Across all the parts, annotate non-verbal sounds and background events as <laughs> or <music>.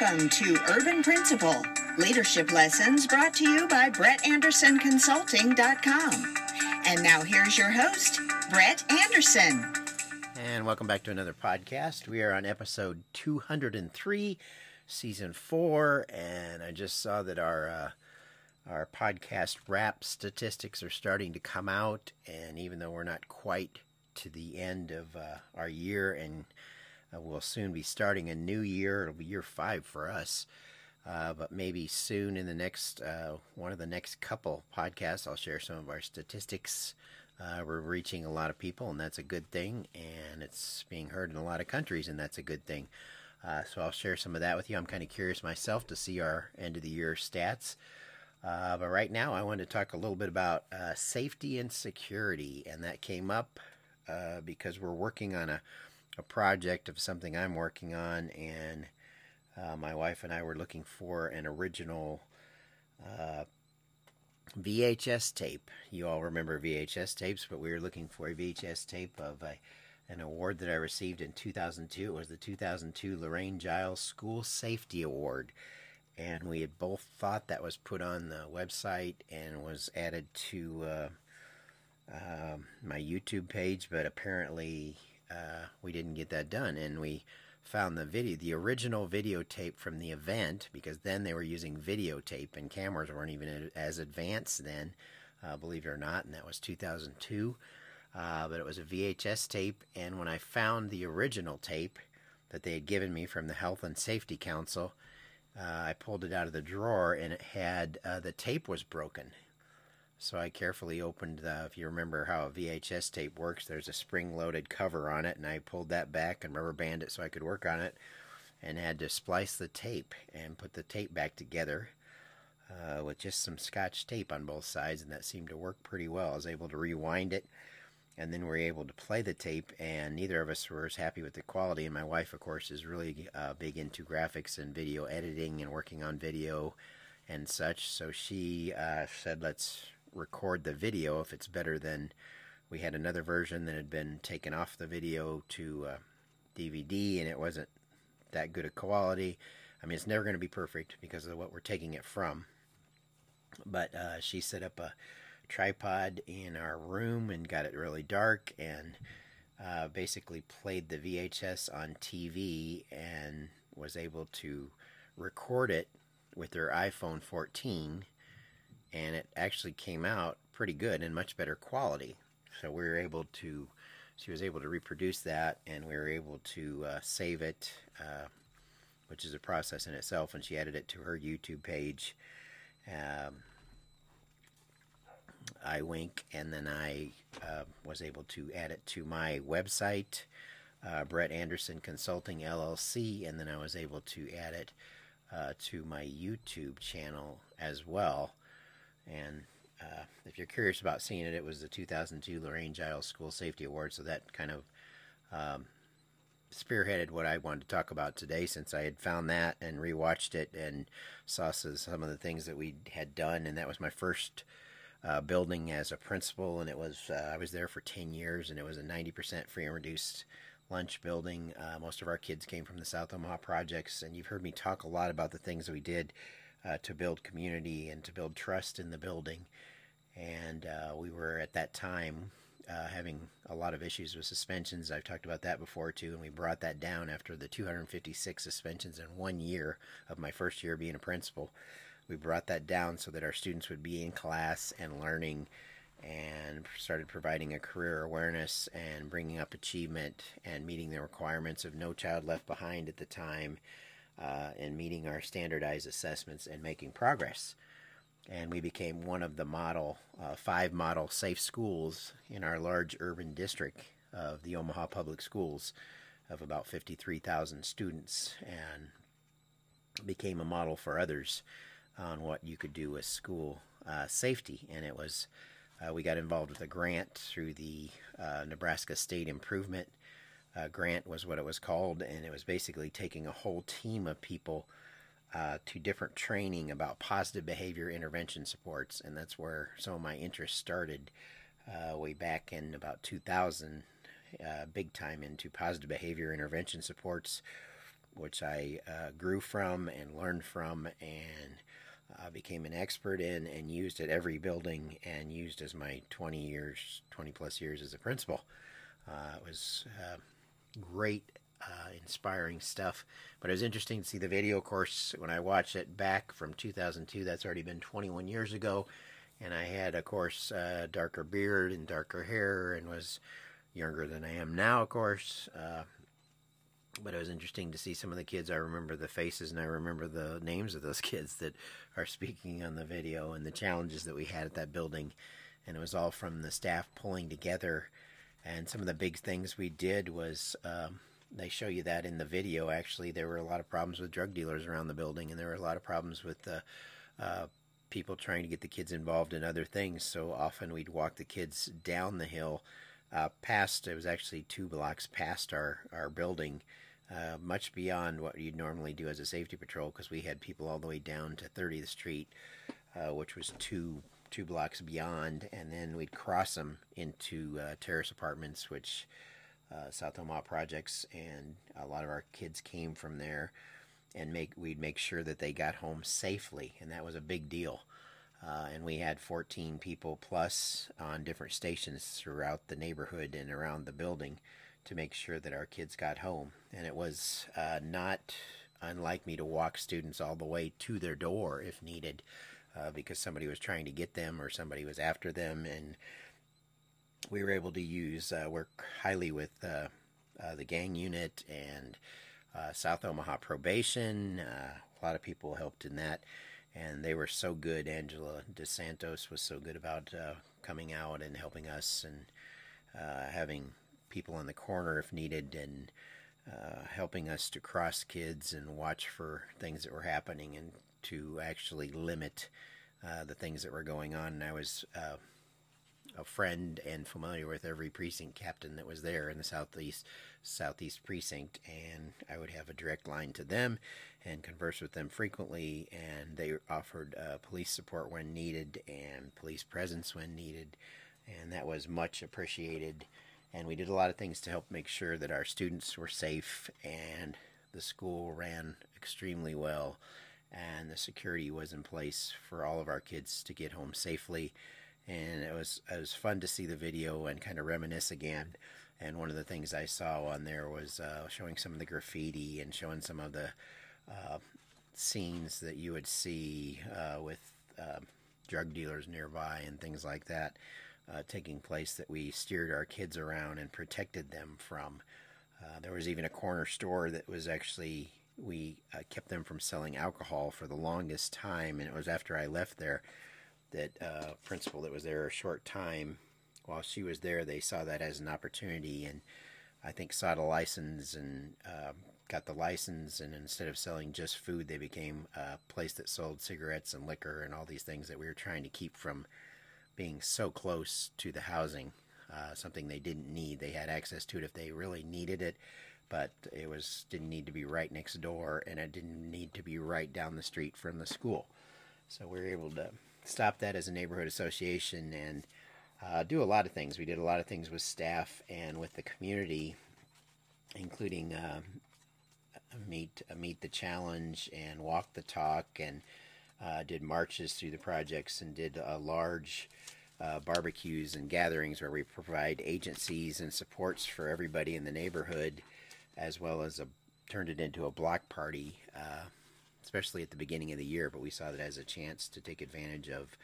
Welcome to Urban Principle leadership lessons brought to you by BrettAndersonConsulting.com. And now here's your host, Brett Anderson. And welcome back to another podcast. We are on episode 203, season four, and I just saw that our uh, our podcast wrap statistics are starting to come out. And even though we're not quite to the end of uh, our year and uh, we'll soon be starting a new year. It'll be year five for us. Uh, but maybe soon in the next uh, one of the next couple podcasts, I'll share some of our statistics. Uh, we're reaching a lot of people, and that's a good thing. And it's being heard in a lot of countries, and that's a good thing. Uh, so I'll share some of that with you. I'm kind of curious myself to see our end of the year stats. Uh, but right now, I want to talk a little bit about safety and security, and that came up because we're working on a a project of something I'm working on, and uh, my wife and I were looking for an original uh, VHS tape. You all remember VHS tapes, but we were looking for a VHS tape of a, an award that I received in 2002. It was the 2002 Lorraine Giles School Safety Award. And we had both thought that was put on the website and was added to uh, uh, my YouTube page, but apparently uh, we didn't get that done, and we found the video, the original videotape from the event, because then they were using videotape and cameras weren't even as advanced then, uh, believe it or not, and that was 2002. Uh, but it was a VHS tape, and when I found the original tape that they had given me from the Health and Safety Council, uh, I pulled it out of the drawer, and it had uh, the tape was broken. So I carefully opened the, if you remember how a VHS tape works, there's a spring loaded cover on it, and I pulled that back and rubber banded it so I could work on it, and had to splice the tape and put the tape back together uh, with just some scotch tape on both sides, and that seemed to work pretty well. I was able to rewind it, and then we were able to play the tape, and neither of us were as happy with the quality. And my wife, of course, is really uh, big into graphics and video editing and working on video and such, so she uh, said, let's record the video if it's better than we had another version that had been taken off the video to uh, DVD and it wasn't that good a quality. I mean, it's never going to be perfect because of what we're taking it from. But uh, she set up a tripod in our room and got it really dark and uh, basically played the VHS on TV and was able to record it with her iPhone 14 and it actually came out pretty good and much better quality. So we were able to, she was able to reproduce that, and we were able to uh, save it, uh, which is a process in itself. And she added it to her YouTube page. Um, I wink, and then I uh, was able to add it to my website, uh, Brett Anderson Consulting LLC, and then I was able to add it uh, to my YouTube channel as well. And uh, if you're curious about seeing it, it was the 2002 Lorraine Giles School Safety Award. So that kind of um, spearheaded what I wanted to talk about today since I had found that and rewatched it and saw some of the things that we had done. And that was my first uh, building as a principal. And it was, uh, I was there for 10 years and it was a 90% free and reduced lunch building. Uh, most of our kids came from the South Omaha projects. And you've heard me talk a lot about the things that we did uh, to build community and to build trust in the building. And uh, we were at that time uh, having a lot of issues with suspensions. I've talked about that before too, and we brought that down after the 256 suspensions in one year of my first year being a principal. We brought that down so that our students would be in class and learning and started providing a career awareness and bringing up achievement and meeting the requirements of No Child Left Behind at the time uh, and meeting our standardized assessments and making progress. And we became one of the model, uh, five model safe schools in our large urban district of the Omaha Public Schools of about 53,000 students and became a model for others on what you could do with school uh, safety. And it was, uh, we got involved with a grant through the uh, Nebraska State Improvement uh, grant was what it was called, and it was basically taking a whole team of people uh, to different training about positive behavior intervention supports, and that's where some of my interest started uh, way back in about 2000, uh, big time into positive behavior intervention supports. which I uh, grew from and learned from and uh, became an expert in and used at every building and used as my 20 years, 20 plus years as a principal. Uh, it was uh, great, uh, inspiring stuff. But it was interesting to see the video. Course, when I watched it back from 2002, that's already been 21 years ago. And I had, of course, uh, darker beard and darker hair and was younger than I am now, of course. Uh, but it was interesting to see some of the kids. I remember the faces and I remember the names of those <laughs> kids that are speaking on the video and the challenges that we had at that building. And it was all from the staff pulling together. And some of the big things we did was um, they show you that in the video. Actually, there were a lot of problems with drug dealers around the building, and there were a lot of problems with uh, uh, people trying to get the kids involved in other things. So often we'd walk the kids down the hill uh, past, it was actually two blocks past our, our building, uh, much beyond what you'd normally do as a safety patrol because we had people all the way down to 30th Street, uh, which was two two blocks beyond, and then we'd cross them into uh, terrace apartments, which uh, South Omaha projects, and a lot of our kids came from there, and make we'd make sure that they got home safely, and that was a big deal. Uh, and we had 14 people plus on different stations throughout the neighborhood and around the building to make sure that our kids got home. And it was uh, not unlike me to walk students all the way to their door if needed uh, because somebody was trying to get them or somebody was after them. And we were able to use, uh, work highly with uh, uh, the gang unit and South Omaha probation. a lot of people helped in that and they were so good. Angela DeSantos was so good about uh, coming out and helping us and uh, having people in the corner if needed and uh, helping us to cross kids and watch for things that were happening and to actually limit uh, the things that were going on. And I was uh, a friend and familiar with every precinct captain that was there in the southeast southeast precinct, and I would have a direct line to them and converse with them frequently. And they offered uh, police support when needed and police presence when needed, and that was much appreciated. And we did a lot of things to help make sure that our students were safe and the school ran extremely well and the security was in place for all of our kids to get home safely and it was it was fun to see the video and kind of reminisce again. And one of the things I saw on there was uh, showing some of the graffiti and showing some of the uh, scenes that you would see uh, with um, drug dealers nearby and things like that uh, taking place that we steered our kids around and protected them from. Uh, there was even a corner store that was actually we uh, kept them from selling alcohol for the longest time, and it was after I left there that uh, principal that was there a short time while she was there, they saw that as an opportunity and I think sought a license and uh, got the license. And instead of selling just food, they became a place that sold cigarettes and liquor and all these things that we were trying to keep from being so close to the housing. Uh, something they didn't need. They had access to it if they really needed it, but it was didn't need to be right next door, and it didn't need to be right down the street from the school. So we were able to stop that as a neighborhood association and uh, do a lot of things. We did a lot of things with staff and with the community, including uh, meet meet the challenge and walk the talk, and uh, did marches through the projects and did large. Uh, barbecues and gatherings where we provide agencies and supports for everybody in the neighborhood, as well as a, turned it into a block party uh, especially at the beginning of the year, but we saw that as a chance to take advantage of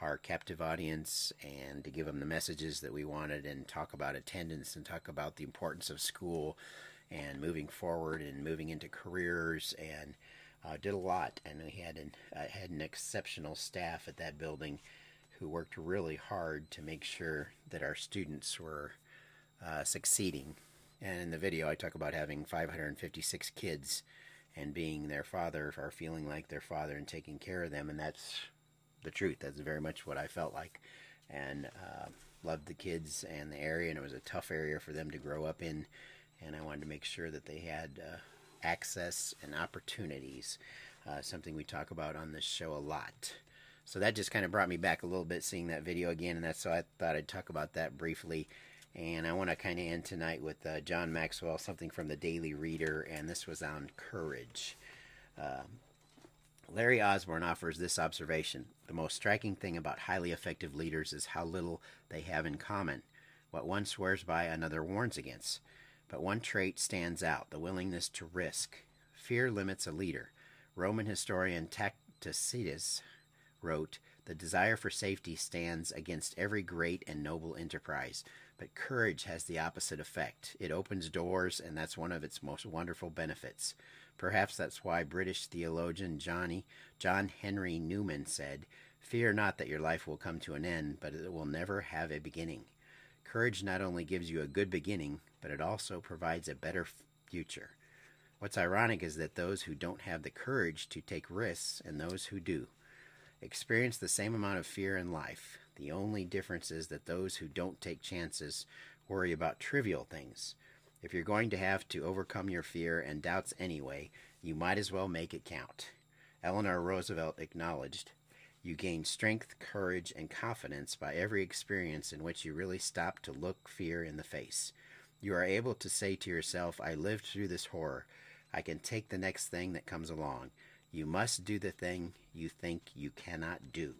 our captive audience and to give them the messages that we wanted and talk about attendance and talk about the importance of school and moving forward and moving into careers and uh, did a lot. And we had an, uh, had an exceptional staff at that building who worked really hard to make sure that our students were uh, succeeding. And in the video, I talk about having 556 kids and being their father or feeling like their father and taking care of them. And that's the truth. That's very much what I felt like. And uh, loved the kids and the area, and it was a tough area for them to grow up in. And I wanted to make sure that they had uh, access and opportunities, uh, something we talk about on this show a lot. So that just kind of brought me back a little bit seeing that video again, and that's so I thought I'd talk about that briefly. And I want to kind of end tonight with uh, John Maxwell, something from the Daily Reader, and this was on courage. Uh, Larry Osborne offers this observation The most striking thing about highly effective leaders is how little they have in common. What one swears by, another warns against. But one trait stands out the willingness to risk. Fear limits a leader. Roman historian Tacitus wrote, The desire for safety stands against every great and noble enterprise. But courage has the opposite effect. It opens doors, and that's one of its most wonderful benefits. Perhaps that's why British theologian Johnny, John Henry Newman said, Fear not that your life will come to an end, but it will never have a beginning. Courage not only gives you a good beginning, but it also provides a better future. What's ironic is that those who don't have the courage to take risks and those who do experience the same amount of fear in life. The only difference is that those who don't take chances worry about trivial things. If you're going to have to overcome your fear and doubts anyway, you might as well make it count. Eleanor Roosevelt acknowledged, You gain strength, courage, and confidence by every experience in which you really stop to look fear in the face. You are able to say to yourself, I lived through this horror. I can take the next thing that comes along. You must do the thing you think you cannot do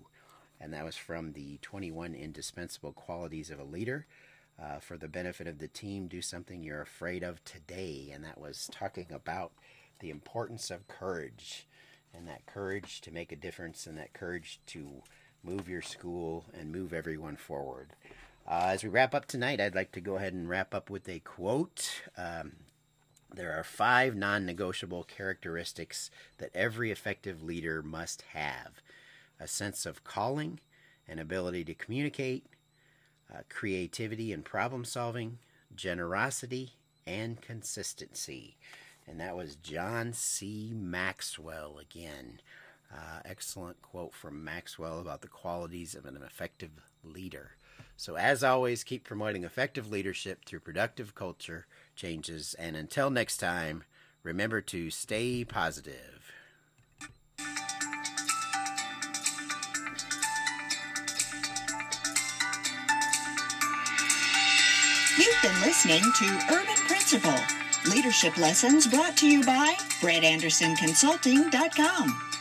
and that was from the 21 indispensable qualities of a leader. Uh, for the benefit of the team, do something you're afraid of today, and that was talking about the importance of courage and that courage to make a difference and that courage to move your school and move everyone forward. Uh, as we wrap up tonight, I'd like to go ahead and wrap up with a quote. Um, there are five non negotiable characteristics that every effective leader must have a sense of calling, an ability to communicate, uh, creativity and problem solving, generosity, and consistency. And that was John C. Maxwell again. Uh, excellent quote from Maxwell about the qualities of an effective leader. So, as always, keep promoting effective leadership through productive culture changes. And until next time, remember to stay positive. You've been listening to Urban Principle, Leadership Lessons brought to you by BrettAndersonConsulting.com.